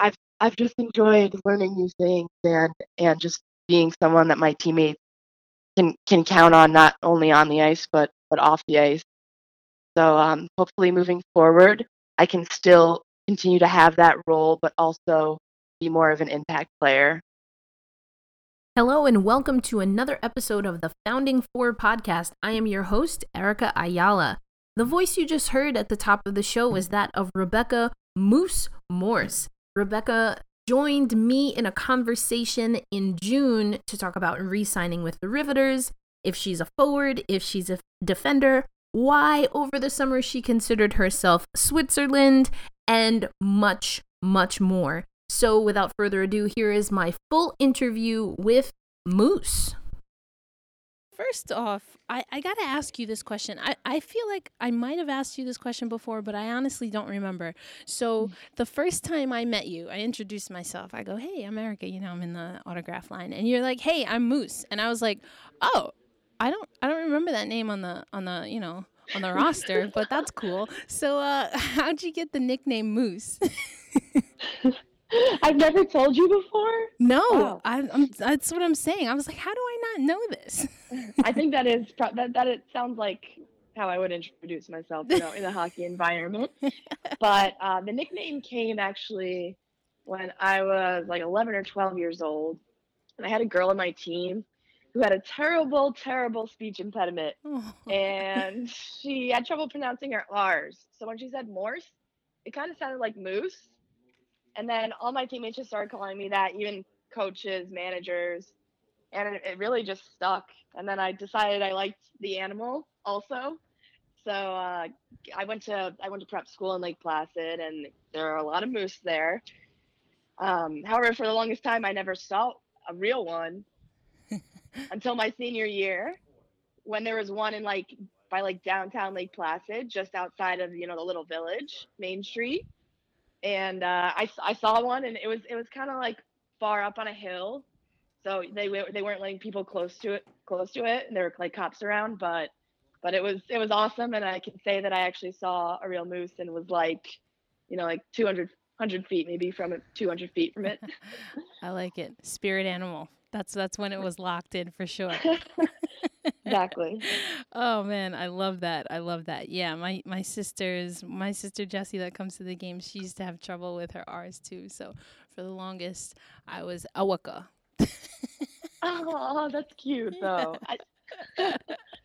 I've I've just enjoyed learning new things and and just being someone that my teammates can can count on not only on the ice but but off the ice. So um, hopefully moving forward, I can still continue to have that role, but also be more of an impact player. Hello, and welcome to another episode of the Founding Four podcast. I am your host, Erica Ayala. The voice you just heard at the top of the show was that of Rebecca Moose Morse. Rebecca joined me in a conversation in June to talk about re signing with the Riveters, if she's a forward, if she's a defender, why over the summer she considered herself Switzerland, and much, much more. So, without further ado, here is my full interview with Moose. First off, I, I got to ask you this question. I, I feel like I might have asked you this question before, but I honestly don't remember. So, mm. the first time I met you, I introduced myself. I go, Hey, I'm Erica. You know, I'm in the autograph line. And you're like, Hey, I'm Moose. And I was like, Oh, I don't I don't remember that name on the on the, you know, on the roster, but that's cool. So, uh, how'd you get the nickname Moose? I've never told you before. No, wow. I, That's what I'm saying. I was like, how do I not know this? I think that is pro- that that it sounds like how I would introduce myself, you know, in a hockey environment. but uh, the nickname came actually when I was like 11 or 12 years old, and I had a girl on my team who had a terrible, terrible speech impediment, oh. and she had trouble pronouncing her R's. So when she said Morse, it kind of sounded like moose. And then all my teammates just started calling me that, even coaches, managers, and it, it really just stuck. And then I decided I liked the animal also. So uh, I went to I went to prep school in Lake Placid, and there are a lot of moose there. Um, however, for the longest time, I never saw a real one until my senior year, when there was one in like by like downtown Lake Placid, just outside of you know the little village, Main Street, and uh, I I saw one, and it was it was kind of like far up on a hill, so they they weren't letting people close to it close to it, and there were like cops around, but but it was it was awesome, and I can say that I actually saw a real moose and was like, you know, like 200 100 feet maybe from it 200 feet from it i like it spirit animal that's that's when it was locked in for sure. exactly. oh man, I love that. I love that. Yeah, my my sisters, my sister Jessie that comes to the game, she used to have trouble with her R's too. So for the longest, I was Awaka. oh, that's cute though. I,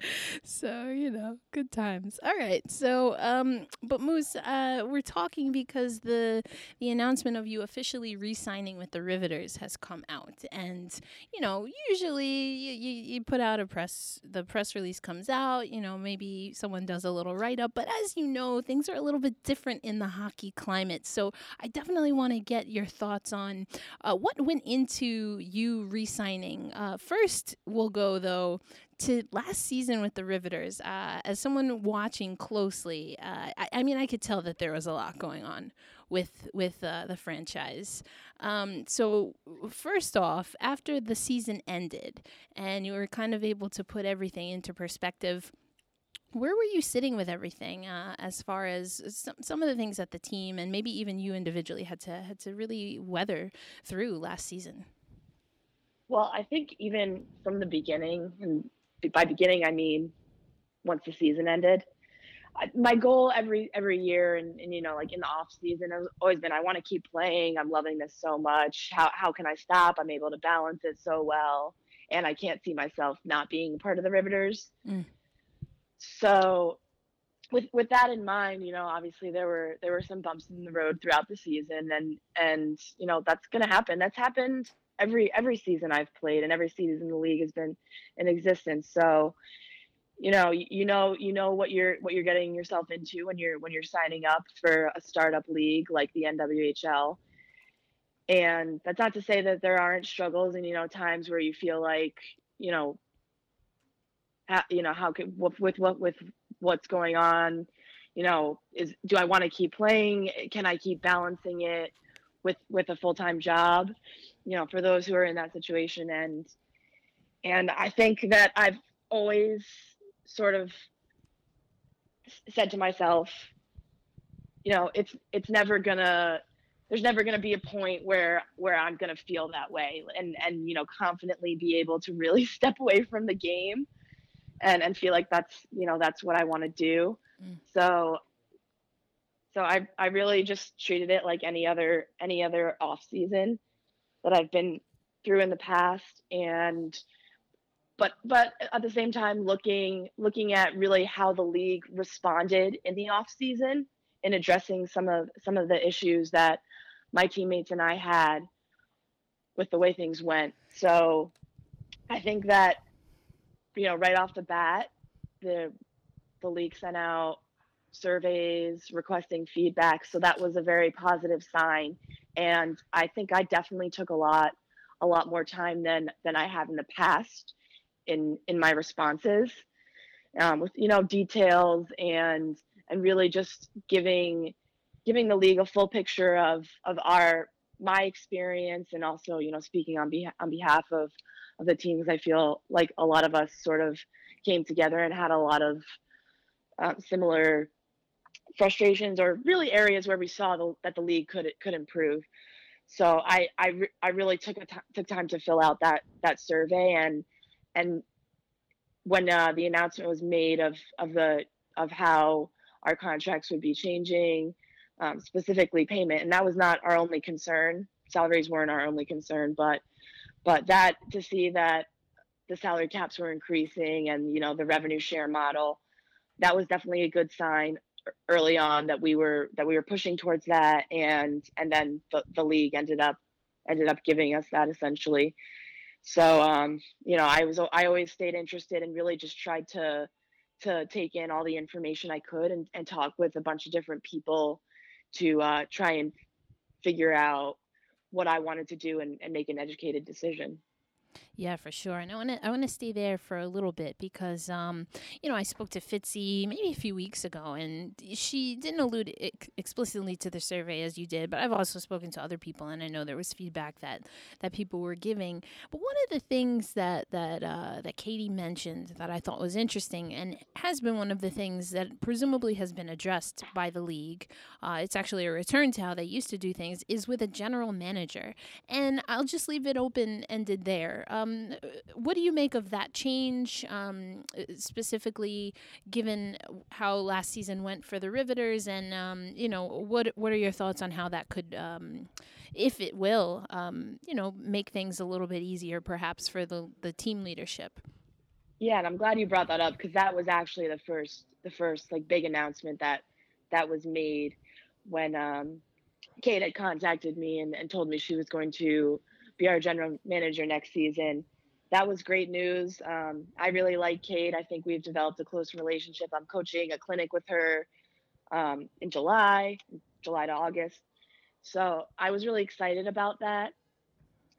so you know good times. All right so um but moose uh we're talking because the the announcement of you officially re-signing with the riveters has come out. And you know usually you, you, you put out a press the press release comes out you know maybe someone does a little write-up. But as you know things are a little bit different in the hockey climate. So i definitely want to get your thoughts on uh, what went into you re-signing. Uh, first we'll go though to last season with the Riveters, uh, as someone watching closely, uh, I, I, mean, I could tell that there was a lot going on with with uh, the franchise. Um, so first off, after the season ended and you were kind of able to put everything into perspective, where were you sitting with everything uh, as far as some, some of the things that the team and maybe even you individually had to had to really weather through last season? Well, I think even from the beginning, and by beginning I mean once the season ended. I, my goal every every year and, and you know like in the off season has always been I want to keep playing. I'm loving this so much. How how can I stop? I'm able to balance it so well, and I can't see myself not being part of the Riveters. Mm. So with with that in mind, you know, obviously there were there were some bumps in the road throughout the season, and and you know that's gonna happen. That's happened every every season I've played and every season the league has been in existence. So, you know, you, know, you know what you're what you're getting yourself into when you're when you're signing up for a startup league like the NWHL. And that's not to say that there aren't struggles and you know times where you feel like you know, ha- you know how could with, with what with what's going on, you know, is do I want to keep playing? Can I keep balancing it with with a full time job? you know for those who are in that situation and and i think that i've always sort of said to myself you know it's it's never gonna there's never to be a point where where I'm to feel that way and and you know confidently be able to really step away from the game and and feel like that's you know that's what I want to do. Mm. So so I I really just treated it like any other any other off season that I've been through in the past and but but at the same time looking looking at really how the league responded in the off season in addressing some of some of the issues that my teammates and I had with the way things went. So I think that you know right off the bat the the league sent out surveys requesting feedback. So that was a very positive sign. And I think I definitely took a lot a lot more time than than I have in the past in in my responses um, with you know details and and really just giving giving the league a full picture of of our my experience and also you know speaking on behalf on behalf of of the teams. I feel like a lot of us sort of came together and had a lot of uh, similar frustrations or really areas where we saw the, that the league could could improve so I I, re- I really took a t- took time to fill out that that survey and and when uh, the announcement was made of of the of how our contracts would be changing, um, specifically payment, and that was not our only concern. Salaries weren't our only concern, but but that to see that the salary caps were increasing and you know the revenue share model, that was definitely a good sign early on that we were that we were pushing towards that. And and then the, the league ended up ended up giving us that essentially. So um, you know i was i always stayed interested and really just tried to to take in all the information i could and, and talk with a bunch of different people to uh, try and figure out what i wanted to do and, and make an educated decision yeah, for sure. And I want to I want to stay there for a little bit because um, you know, I spoke to Fitzy maybe a few weeks ago and she didn't allude ex- explicitly to the survey as you did, but I've also spoken to other people and I know there was feedback that that people were giving. But one of the things that that uh, that Katie mentioned that I thought was interesting and has been one of the things that presumably has been addressed by the league. Uh, it's actually a return to how they used to do things is with a general manager. And I'll just leave it open ended there. Um, what do you make of that change, um, specifically given how last season went for the Riveters? And um, you know, what what are your thoughts on how that could, um, if it will, um, you know, make things a little bit easier, perhaps for the the team leadership? Yeah, and I'm glad you brought that up because that was actually the first the first like big announcement that that was made when um, Kate had contacted me and, and told me she was going to be our general manager next season. That was great news. Um, I really like Kate. I think we've developed a close relationship. I'm coaching a clinic with her um, in July, July to August. So I was really excited about that.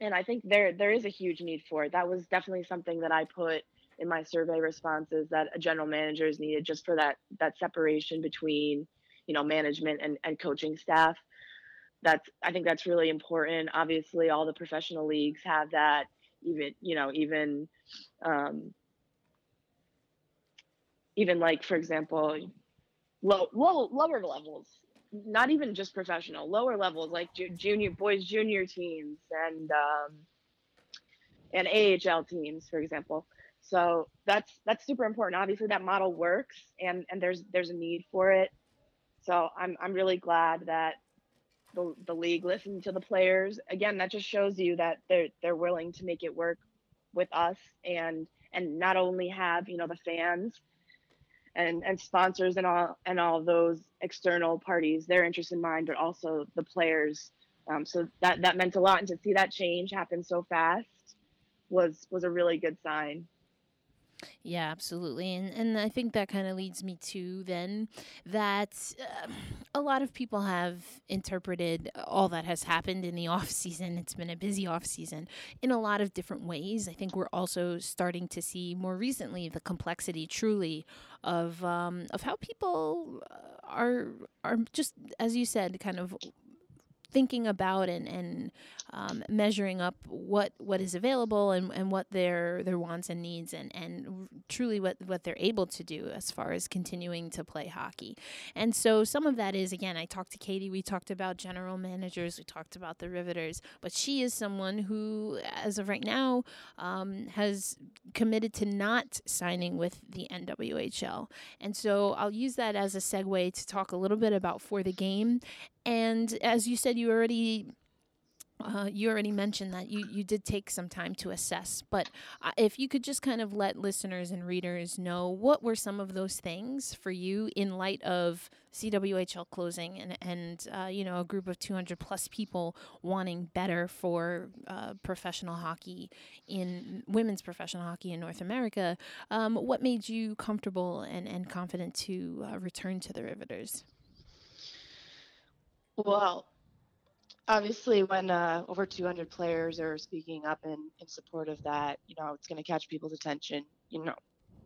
And I think there there is a huge need for it. That was definitely something that I put in my survey responses that a general manager is needed just for that that separation between, you know, management and, and coaching staff that's I think that's really important. Obviously, all the professional leagues have that. Even you know, even um, even like for example, low, low lower levels, not even just professional, lower levels like ju- junior boys junior teams and um, and AHL teams, for example. So that's that's super important. Obviously, that model works, and and there's there's a need for it. So I'm I'm really glad that the, the league listening to the players. Again that just shows you that they're they're willing to make it work with us and and not only have you know the fans and and sponsors and all and all those external parties their interest in mind but also the players. Um, so that that meant a lot. And to see that change happen so fast was was a really good sign yeah, absolutely. And and I think that kind of leads me to then that uh, a lot of people have interpreted all that has happened in the off season. It's been a busy off season in a lot of different ways. I think we're also starting to see more recently the complexity truly of um, of how people uh, are are just as you said kind of thinking about and, and um, measuring up what what is available and, and what their their wants and needs and, and truly what, what they're able to do as far as continuing to play hockey. And so some of that is again, I talked to Katie, we talked about general managers, we talked about the Riveters, but she is someone who, as of right now, um, has committed to not signing with the NWHL. And so I'll use that as a segue to talk a little bit about for the game. And as you said, you already uh, you already mentioned that you, you did take some time to assess, but uh, if you could just kind of let listeners and readers know what were some of those things for you in light of CWHL closing and, and uh, you know, a group of 200 plus people wanting better for uh, professional hockey in women's professional hockey in North America. Um, what made you comfortable and, and confident to uh, return to the Riveters? Well, obviously when uh, over 200 players are speaking up in, in support of that you know it's going to catch people's attention. You know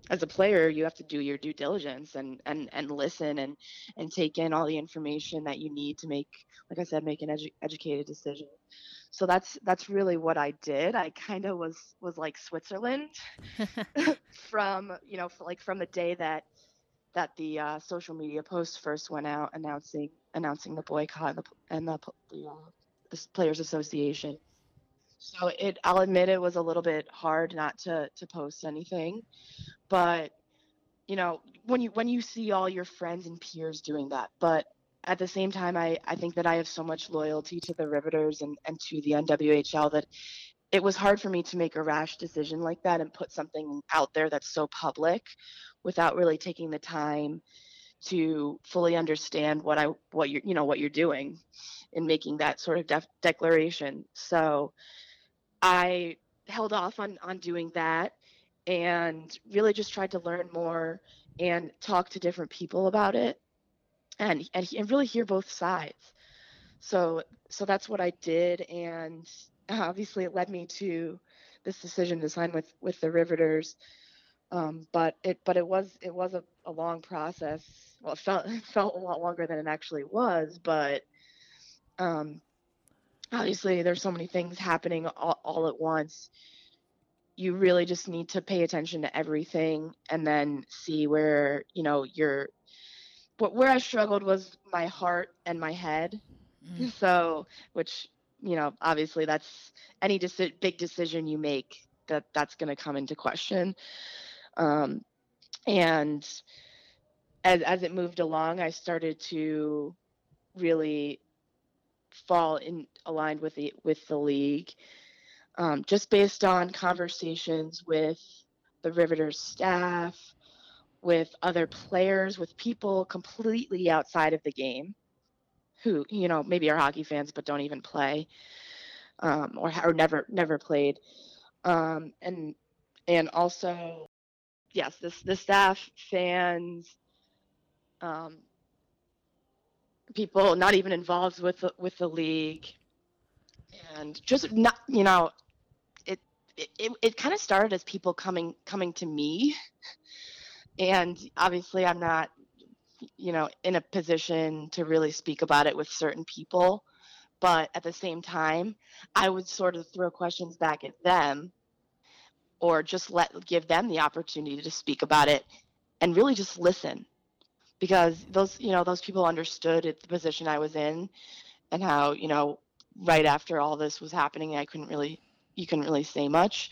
as a player you have to do your due diligence and and and listen and and take in all the information that you need to make like i said make an edu- educated decision. So that's that's really what i did. I kind of was was like switzerland from you know like from the day that that the uh, social media posts first went out announcing announcing the boycott and the, and the, uh, the Players Association. So it, I'll admit it was a little bit hard not to to post anything, but you know when you when you see all your friends and peers doing that, but at the same time, I, I think that I have so much loyalty to the Riveters and, and to the NWHL that it was hard for me to make a rash decision like that and put something out there that's so public without really taking the time to fully understand what I what you're you know what you're doing in making that sort of def- declaration. So I held off on on doing that and really just tried to learn more and talk to different people about it and and, and really hear both sides. So so that's what I did and obviously it led me to this decision to sign with with the Riveters. Um, but it but it was it was a, a long process well, it felt it felt a lot longer than it actually was, but um, obviously there's so many things happening all, all at once. You really just need to pay attention to everything and then see where you know your what where I struggled was my heart and my head. Mm. So, which you know, obviously that's any deci- big decision you make that that's going to come into question. Um, and as as it moved along, I started to really fall in aligned with the with the league, um, just based on conversations with the Riveters staff, with other players, with people completely outside of the game, who you know maybe are hockey fans but don't even play, um, or or never never played, um, and and also yes, this the staff, fans, um, people not even involved with the, with the league, and just not you know, it it, it kind of started as people coming coming to me, and obviously I'm not you know in a position to really speak about it with certain people but at the same time i would sort of throw questions back at them or just let give them the opportunity to speak about it and really just listen because those you know those people understood the position I was in and how you know right after all this was happening I couldn't really you couldn't really say much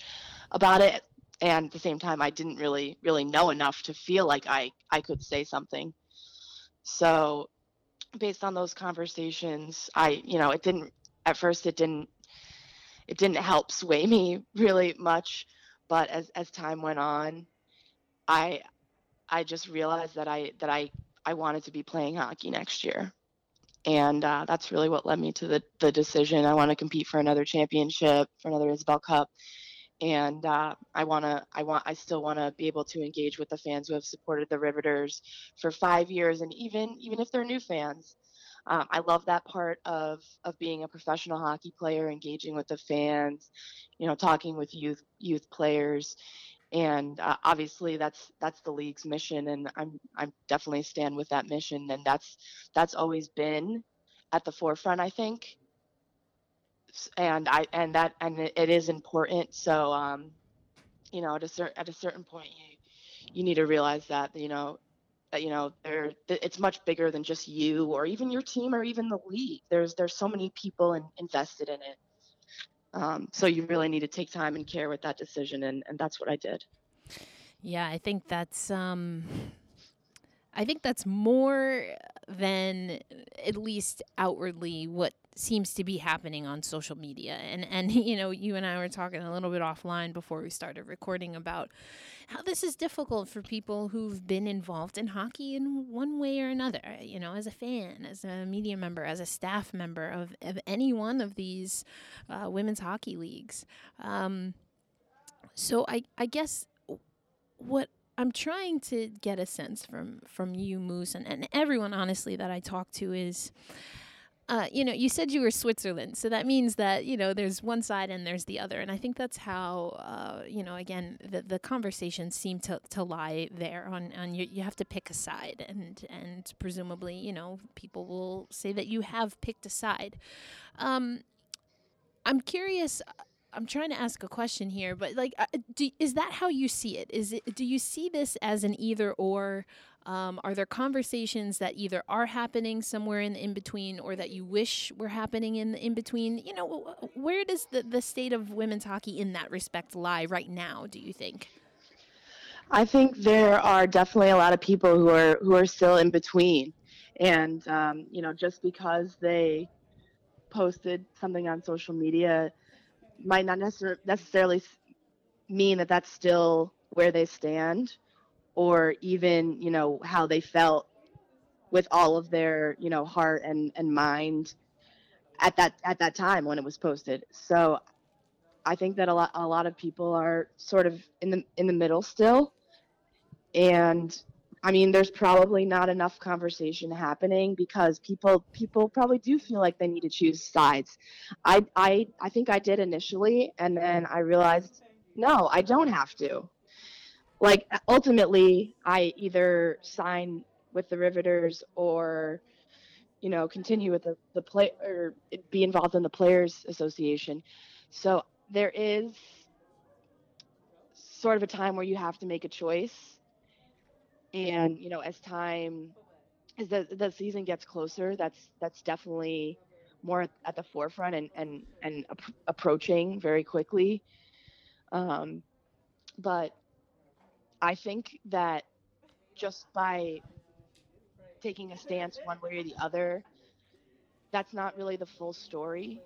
about it. And at the same time I didn't really really know enough to feel like I I could say something so based on those conversations I you know it didn't at first it didn't it didn't help sway me really much but as as time went on I I just realized that I that I I wanted to be playing hockey next year, and uh, that's really what led me to the the decision. I want to compete for another championship, for another Isobel Cup, and uh, I want to I want I still want to be able to engage with the fans who have supported the Riveters for five years, and even even if they're new fans. Um, I love that part of of being a professional hockey player, engaging with the fans, you know, talking with youth youth players, and uh, obviously that's that's the league's mission and i'm i'm definitely stand with that mission and that's that's always been at the forefront i think and I and that and it, is important. So um, you know, at a certain at a certain point, you you need to realize that you know that you know there it's much bigger than just you or even your team or even the league. There's there's so many people in, invested in it. Um, so you really need to take time and care with that decision, and and that's what I did. Yeah, I think that's um, I think that's more than at least outwardly what seems to be happening on social media. And and you know, you and I were talking a little bit offline before we started recording about how this is difficult for people who've been involved in hockey in one way or another. You know, as a fan, as a media member, as a staff member of, of any one of these uh, women's hockey leagues. Um, so I I guess what I'm trying to get a sense from from you, Moose, and, and everyone honestly that I talk to is uh, you know, you said you were Switzerland, so that means that you know there's one side and there's the other, and I think that's how uh, you know again the the conversations seem to, to lie there on on you you have to pick a side, and and presumably you know people will say that you have picked a side. Um, I'm curious. I'm trying to ask a question here, but like, uh, do, is that how you see it? Is it do you see this as an either or? Um, are there conversations that either are happening somewhere in the in between or that you wish were happening in the in between? You know, where does the, the state of women's hockey in that respect lie right now, do you think? I think there are definitely a lot of people who are who are still in between, and um, you know, just because they posted something on social media might not necessarily mean that that's still where they stand or even you know how they felt with all of their you know heart and and mind at that at that time when it was posted. So i think that a lot a lot of people are sort of in the in the middle still. And i mean there's probably not enough conversation happening because people people probably do feel like they need to choose sides. I i i think i did initially and then i realized no i don't have to like ultimately I either sign with the Riveters or you know continue with the the play or be involved in the players association. So there is sort of a time where you have to make a choice. And you know, as time as the the season gets closer, that's that's definitely more at the forefront and and and ap- approaching very quickly. Um, but I think that just by taking a stance one way or the other, that's not really the full story.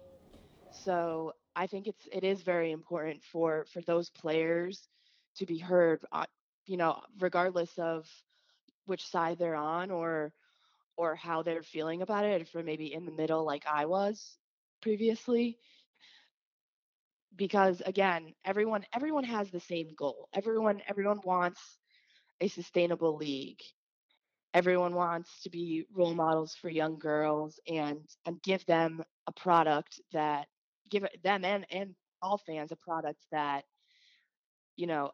So I think it's it is very important for for those players to be heard, uh, you know, regardless of which side they're on or or how they're feeling about it. If they're maybe in the middle, like I was previously, because again everyone everyone has the same goal. Everyone everyone wants a sustainable league. Everyone wants to be role models for young girls and and give them a product that give them and and all fans a product that you know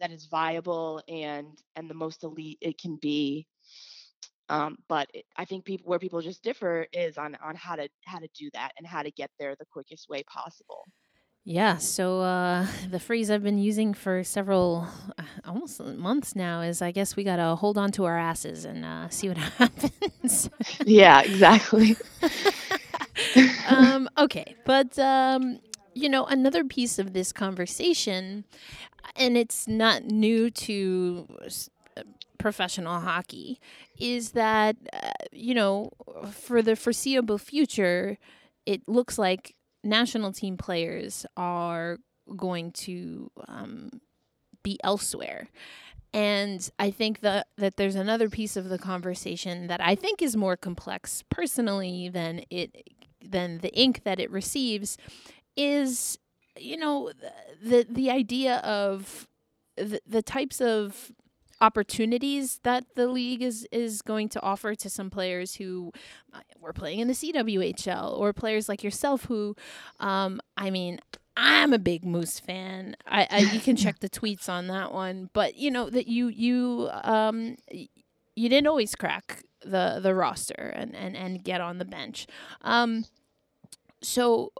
that is viable and and the most elite it can be. Um, but it, I think people where people just differ is on on how to how to do that and how to get there the quickest way possible. Yeah, so uh, the phrase I've been using for several, uh, almost months now is I guess we got to hold on to our asses and uh, see what happens. yeah, exactly. um, okay, but um, you know, another piece of this conversation, and it's not new to professional hockey, is that, uh, you know, for the foreseeable future, it looks like national team players are going to um, be elsewhere. And I think that that there's another piece of the conversation that I think is more complex personally than it than the ink that it receives is you know the the idea of the, the types of opportunities that the league is is going to offer to some players who uh, were playing in the CWHL or players like yourself who um, I mean I'm a big Moose fan. I, I you can check the tweets on that one, but you know that you you um you didn't always crack the the roster and and and get on the bench. Um so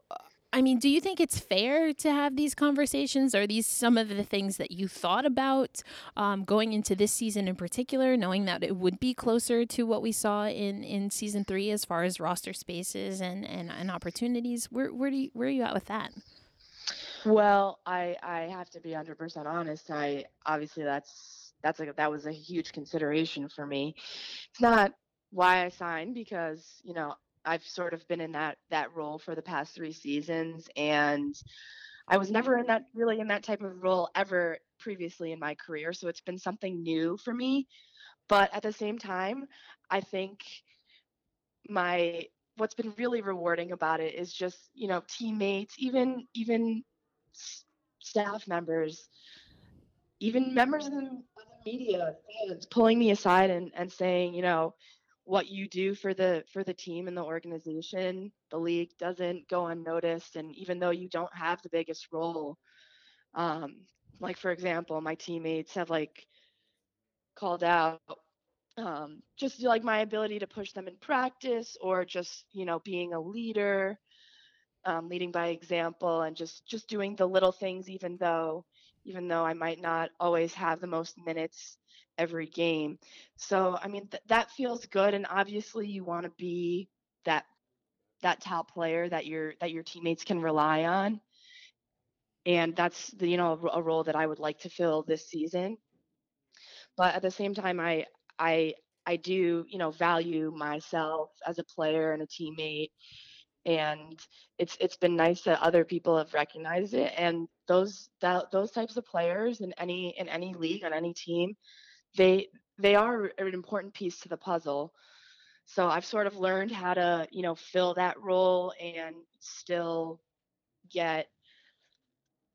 I mean, do you think it's fair to have these conversations? Are these some of the things that you thought about um, going into this season in particular, knowing that it would be closer to what we saw in, in season three as far as roster spaces and, and, and opportunities? Where where do you, where are you at with that? Well, I I have to be 100% honest. I obviously that's that's like that was a huge consideration for me. It's not why I signed because you know I've sort of been in that that role for the past three seasons, and I was never in that really in that type of role ever previously in my career. So it's been something new for me. But at the same time, I think my what's been really rewarding about it is just you know teammates, even even staff members, even members of the, media, fans pulling me aside and, and saying, you know, what you do for the for the team and the organization the league doesn't go unnoticed and even though you don't have the biggest role um like for example my teammates have like called out um just like my ability to push them in practice or just you know being a leader um, leading by example and just just doing the little things even though even though i might not always have the most minutes every game. So I mean th- that feels good, and obviously you want to be that that top player that your that your teammates can rely on, and that's the you know a, role that I would like to fill this season. But at the same time, I I I do you know value myself as a player and a teammate and it's it's been nice that other people have recognized it and those that those types of players in any in any league on any team they they are an important piece to the puzzle. So I've sort of learned how to, you know, fill that role and still get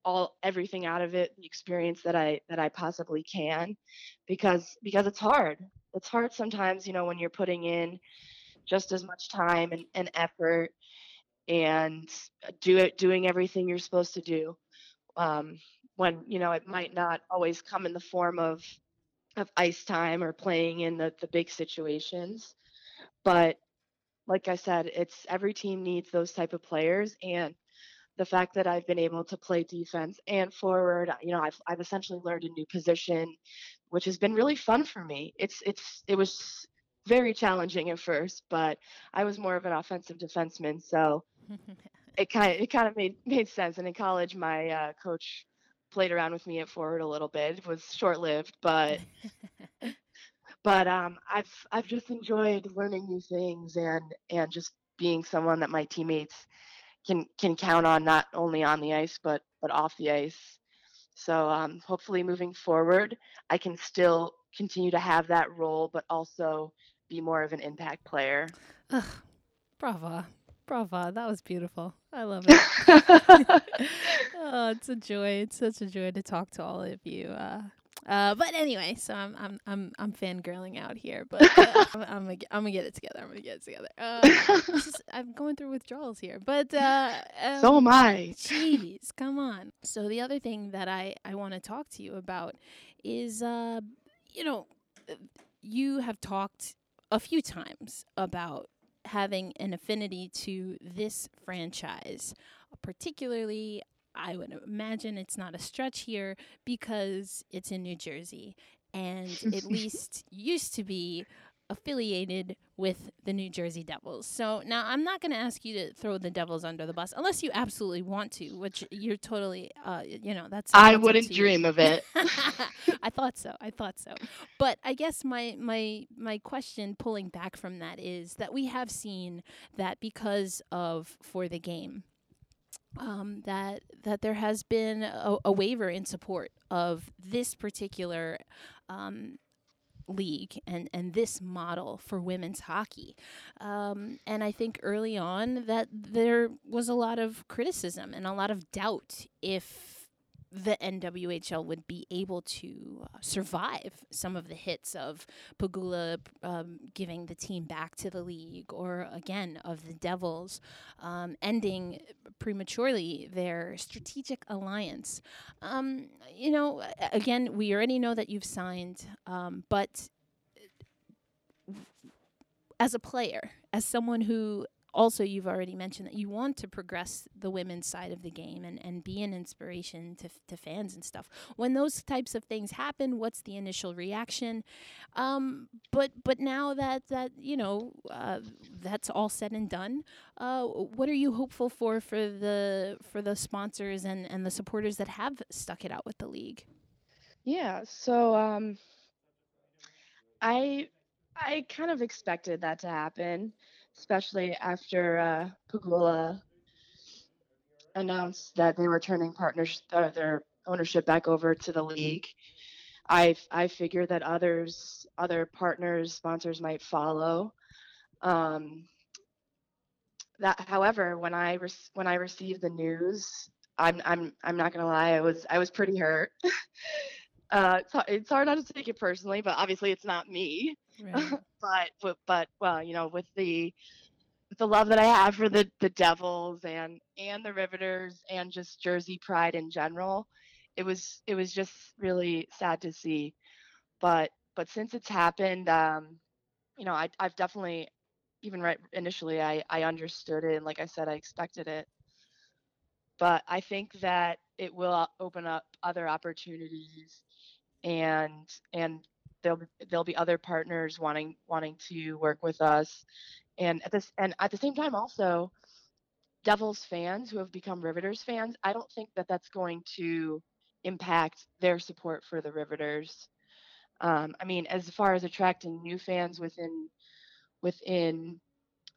all everything out of it, the experience that I that I possibly can because because it's hard. It's hard sometimes, you know, when you're putting in just as much time and, and effort and do it doing everything you're supposed to do. Um, when, you know, it might not always come in the form of of ice time or playing in the, the big situations. But like I said, it's every team needs those type of players and the fact that I've been able to play defense and forward, you know, I've I've essentially learned a new position, which has been really fun for me. It's it's it was very challenging at first, but I was more of an offensive defenseman, so it kind of it kind of made made sense. And in college, my uh, coach played around with me at forward a little bit. It was short lived, but but um, I've I've just enjoyed learning new things and and just being someone that my teammates can can count on not only on the ice but but off the ice. So um, hopefully moving forward, I can still continue to have that role, but also be more of an impact player. Ugh, bravo. Brava, that was beautiful. I love it. oh, it's a joy. It's such a joy to talk to all of you. Uh, uh, but anyway, so I'm I'm I'm I'm fangirling out here, but uh, I'm, I'm, gonna I'm gonna get it together. I'm gonna get it together. Uh, just, I'm going through withdrawals here, but uh, um, so am I. Jeez, come on. So the other thing that I I want to talk to you about is uh, you know, you have talked a few times about having an affinity to this franchise, particularly. I would imagine it's not a stretch here because it's in New Jersey and at least used to be affiliated with the New Jersey Devils. So now I'm not going to ask you to throw the Devils under the bus unless you absolutely want to, which you're totally, uh, you know, that's. I wouldn't dream of it. I thought so. I thought so. But I guess my my my question, pulling back from that, is that we have seen that because of for the game. Um, that that there has been a, a waiver in support of this particular um, league and, and this model for women's hockey. Um, and I think early on that there was a lot of criticism and a lot of doubt if the NWHL would be able to uh, survive some of the hits of Pegula um, giving the team back to the league, or again of the Devils um, ending prematurely their strategic alliance. Um, you know, again, we already know that you've signed, um, but as a player, as someone who also you've already mentioned that you want to progress the women's side of the game and, and be an inspiration to, to fans and stuff. When those types of things happen, what's the initial reaction? Um, but but now that that you know uh, that's all said and done, uh, what are you hopeful for for the for the sponsors and and the supporters that have stuck it out with the league? Yeah, so um, I I kind of expected that to happen, especially after uh, Pegula announced that they were turning partners uh, their ownership back over to the league. I I figured that others other partners sponsors might follow. Um, that however when I re- when I received the news, I'm I'm I'm not gonna lie, I was I was pretty hurt. uh, it's, it's hard not to take it personally, but obviously it's not me. Right. but, but but well, you know, with the with the love that I have for the the Devils and and the Riveters and just Jersey pride in general, it was it was just really sad to see. But but since it's happened, um, you know, I I've definitely even right initially I I understood it and like I said I expected it. But I think that it will open up other opportunities and and there'll there'll be other partners wanting wanting to work with us. And at this and at the same time also devils fans who have become riveters fans i don't think that that's going to impact their support for the riveters. Um, i mean as far as attracting new fans within within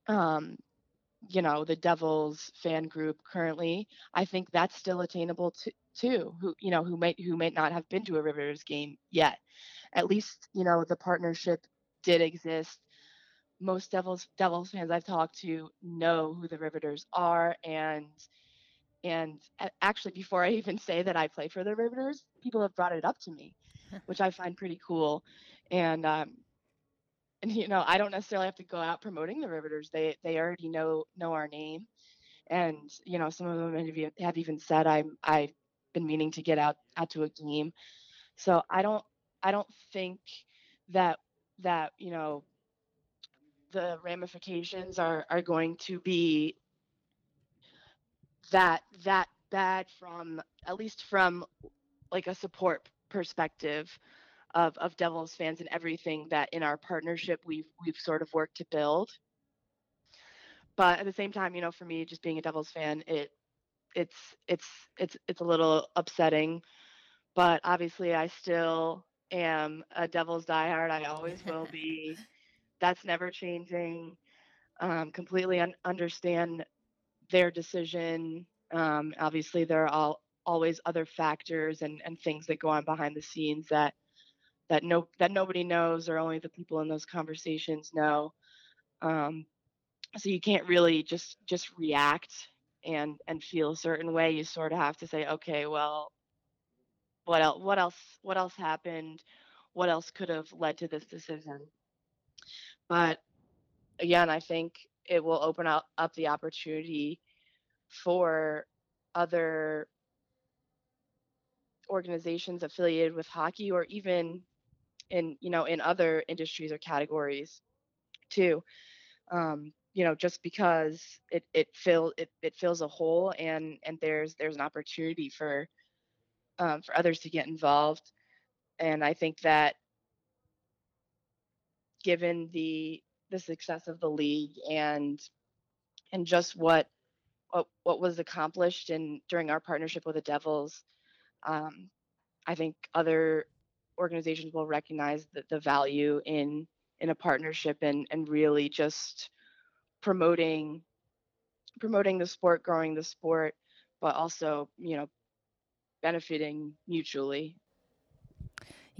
um, you know the devils fan group currently i think that's still attainable to, too who you know who might who might not have been to a riveters game yet. At least you know the partnership did exist. Most devils devils fans i've talked to know who the riveters are and and actually before i even say that i play for the riveters people have brought it up to me which i find pretty cool. And um and you know i don't necessarily have to go out promoting the riveters. They they already know know our name. And you know some of them have, have even said i'm i've been meaning to get out out to a game so i don't I don't think that that you know the ramifications are are going to be that that bad from at least from like a support perspective of of Devils fans and everything that in our partnership we've we've sort of worked to build. But at the same time, you know, for me, just being a Devils fan, it it's it's it's it's a little upsetting. But obviously, I still am a Devil's diehard. I always will be. That's never changing. Um, completely un- understand their decision. Um, obviously, there are all, always other factors and, and things that go on behind the scenes that that no that nobody knows or only the people in those conversations know. Um, so you can't really just just react and and feel a certain way. You sort of have to say, okay, well, what else what else what else happened what else could have led to this decision but again i think it will open up, up the opportunity for other organizations affiliated with hockey or even in you know in other industries or categories too um, you know just because it it fill it, it fills a hole and and there's there's an opportunity for um, for others to get involved. And I think that given the the success of the league and and just what what, what was accomplished in during our partnership with the Devils, um, I think other organizations will recognize the, the value in in a partnership and and really just promoting promoting the sport, growing the sport, but also you know benefiting mutually.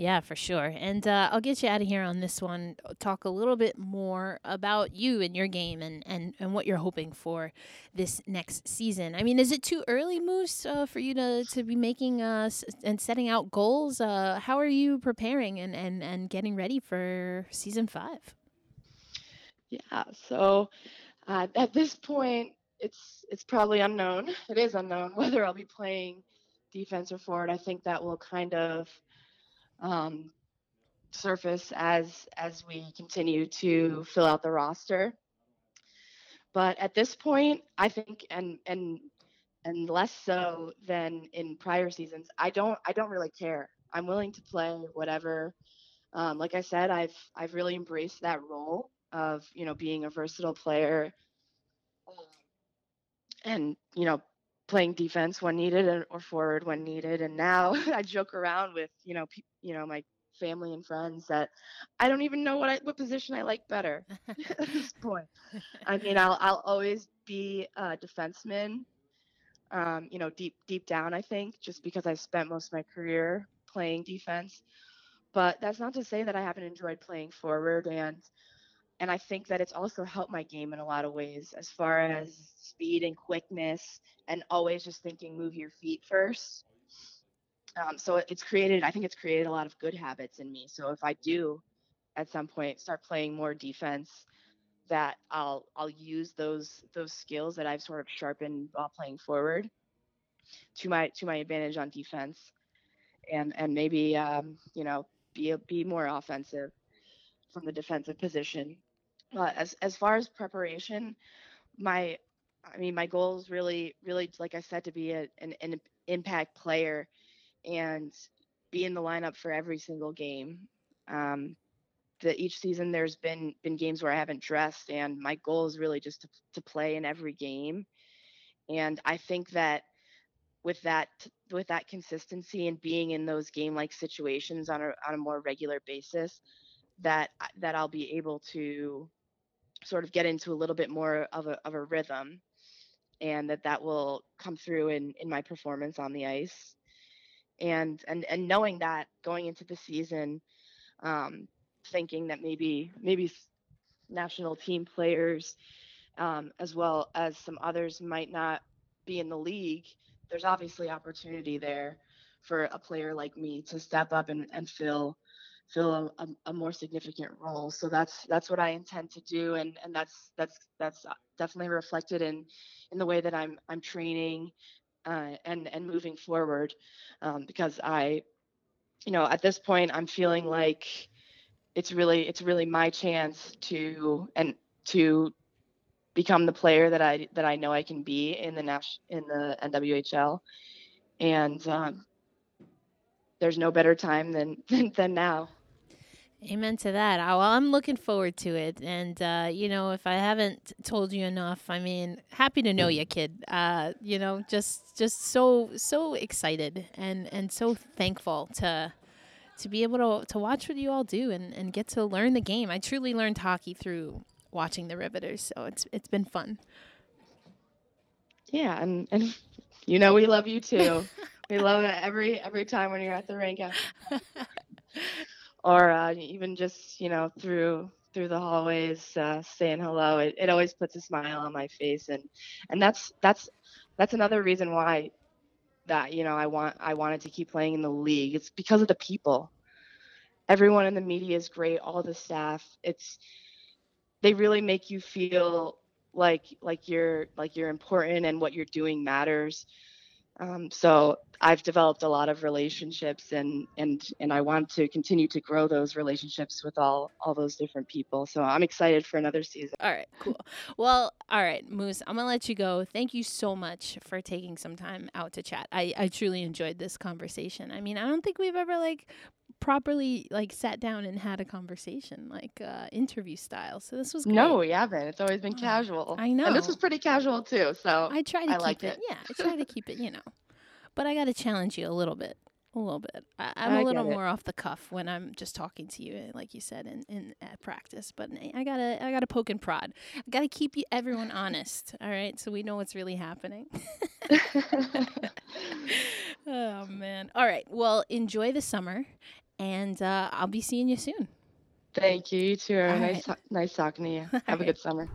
Yeah, for sure. And uh, I'll get you out of here on this one. Talk a little bit more about you and your game and, and, and what you're hoping for this next season. I mean, is it too early, Moose, uh, for you to, to be making uh, and setting out goals? Uh, how are you preparing and, and, and getting ready for season five? Yeah, so uh, at this point, it's it's probably unknown. It is unknown whether I'll be playing defense or forward. I think that will kind of um, surface as as we continue to fill out the roster. But at this point, I think and and and less so than in prior seasons, I don't I don't really care. I'm willing to play whatever. Um, like I said, I've I've really embraced that role of you know being a versatile player, and you know playing defense when needed or forward when needed. And now I joke around with you know pe- you know my family and friends that I don't even know what I, what position I like better at this point. I mean, I'll I'll always be a defenseman. Um, you know, deep deep down, I think, just because I've spent most of my career playing defense. But that's not to say that I haven't enjoyed playing forward and and I think that it's also helped my game in a lot of ways as far as speed and quickness and always just thinking move your feet first. Um, so it's created, I think it's created a lot of good habits in me. So if I do at some point start playing more defense, that I'll I'll use those those skills that I've sort of sharpened while playing forward to my to my advantage on defense, and and maybe um, you know be be more offensive from the defensive position uh, as as far as preparation, my I mean my goal is really really like I said to be a, an, an impact player and be in the lineup for every single game. Um, that each season there's been been games where I haven't dressed, and my goal is really just to to play in every game. And I think that with that with that consistency and being in those game like situations on a on a more regular basis, that that I'll be able to sort of get into a little bit more of a, of a rhythm and that that will come through in, in my performance on the ice. And and and knowing that going into the season um, thinking that maybe maybe national team players um, as well as some others might not be in the league there's obviously opportunity there for a player like me to step up and, and fill fill a, a, more significant role. So that's that's what I intend to do, and and that's that's that's definitely reflected in in the way that I'm I'm training uh, and and moving forward, um, because I, you know, at this point I'm feeling like it's really it's really my chance to and to become the player that I that I know I can be in the Nash in the NWHL, and um, there's no better time than than, than now. Amen to that. Well, I'm looking forward to it. And, uh, you know, if I haven't told you enough, I mean, happy to know you, kid. Uh, you know, just, just so, so excited and, and so thankful to, to be able to, to watch what you all do and, and get to learn the game. I truly learned hockey through watching the Riveters. So it's, it's been fun. Yeah. And, and you know, we love you too. we love it every, every time when you're at the rink or uh, even just you know through through the hallways uh, saying hello it, it always puts a smile on my face and and that's that's that's another reason why that you know i want i wanted to keep playing in the league. It's because of the people. Everyone in the media is great all the staff. It's they really make you feel like like you're like you're important and what you're doing matters um, so I've developed a lot of relationships and and and I want to continue to grow those relationships with all all those different people. So I'm excited for another season. All right, cool. Well, all right, Moose, I'm gonna let you go. Thank you so much for taking some time out to chat. I I truly enjoyed this conversation. I mean, I don't think we've ever like properly like sat down and had a conversation like uh interview style so this was great. no we haven't it's always been oh, casual i know and this was pretty casual too so i try to I keep it. it. yeah i try to keep it you know but i gotta challenge you a little bit a little bit. I, am a little more off the cuff when i'm just talking to you eh, like you said in, in at practice but i gotta i gotta poke and prod. I gotta keep you everyone honest all right so we know what's really happening. Oh man. All right well enjoy the summer and uh, I'll be seeing you soon. Thank you. You too. Nice, right. nice talking to you. Have a good summer.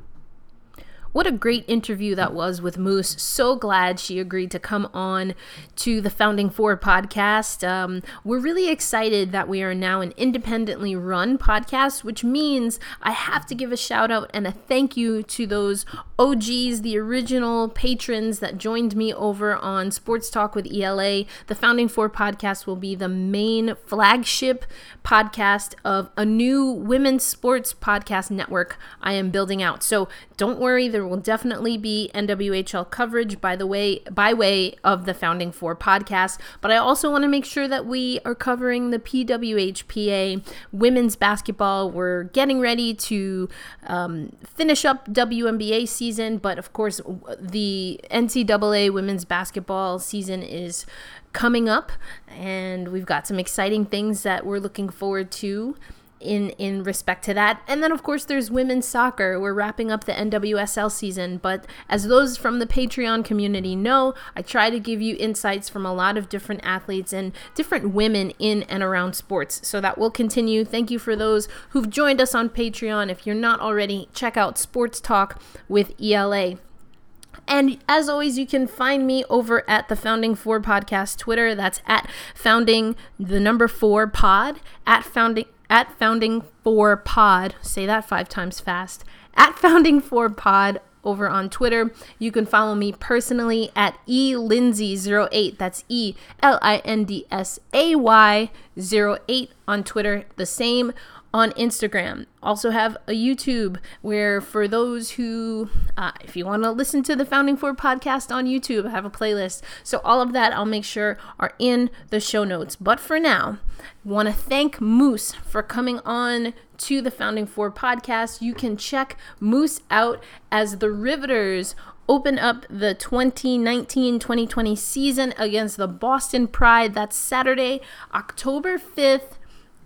What a great interview that was with Moose. So glad she agreed to come on to the Founding Four podcast. Um, we're really excited that we are now an independently run podcast, which means I have to give a shout out and a thank you to those OGs, the original patrons that joined me over on Sports Talk with ELA. The Founding Four podcast will be the main flagship podcast of a new women's sports podcast network I am building out. So don't worry, there there will definitely be NWHL coverage by the way by way of the Founding Four podcast. But I also want to make sure that we are covering the PWHPA women's basketball. We're getting ready to um, finish up WNBA season, but of course the NCAA women's basketball season is coming up, and we've got some exciting things that we're looking forward to in in respect to that. And then of course there's women's soccer. We're wrapping up the NWSL season, but as those from the Patreon community know, I try to give you insights from a lot of different athletes and different women in and around sports. So that will continue. Thank you for those who've joined us on Patreon. If you're not already, check out Sports Talk with ELA. And as always, you can find me over at the Founding Four Podcast Twitter. That's at founding the number four pod, at founding at Founding Four Pod. Say that five times fast. At Founding Four Pod over on Twitter. You can follow me personally at elindsay08. That's E L I N D S A Y 08 on Twitter. The same on Instagram. Also have a YouTube where for those who, uh, if you want to listen to the Founding Four podcast on YouTube, I have a playlist. So all of that I'll make sure are in the show notes. But for now, want to thank Moose for coming on to the Founding Four podcast. You can check Moose out as the Riveters open up the 2019 2020 season against the Boston Pride. That's Saturday, October 5th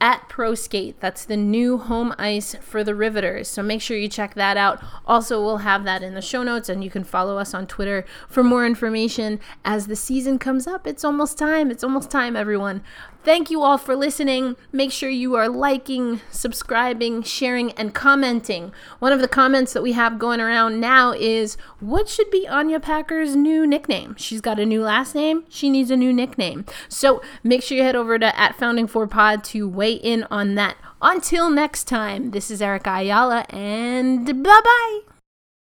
at Pro Skate. That's the new home ice for the Riveters. So make sure you check that out. Also, we'll have that in the show notes, and you can follow us on Twitter for more information as the season comes up. It's almost time. It's almost time, everyone. Thank you all for listening. Make sure you are liking, subscribing, sharing, and commenting. One of the comments that we have going around now is what should be Anya Packer's new nickname? She's got a new last name. She needs a new nickname. So make sure you head over to at Founding Four Pod to weigh in on that. Until next time, this is Erica Ayala, and bye bye.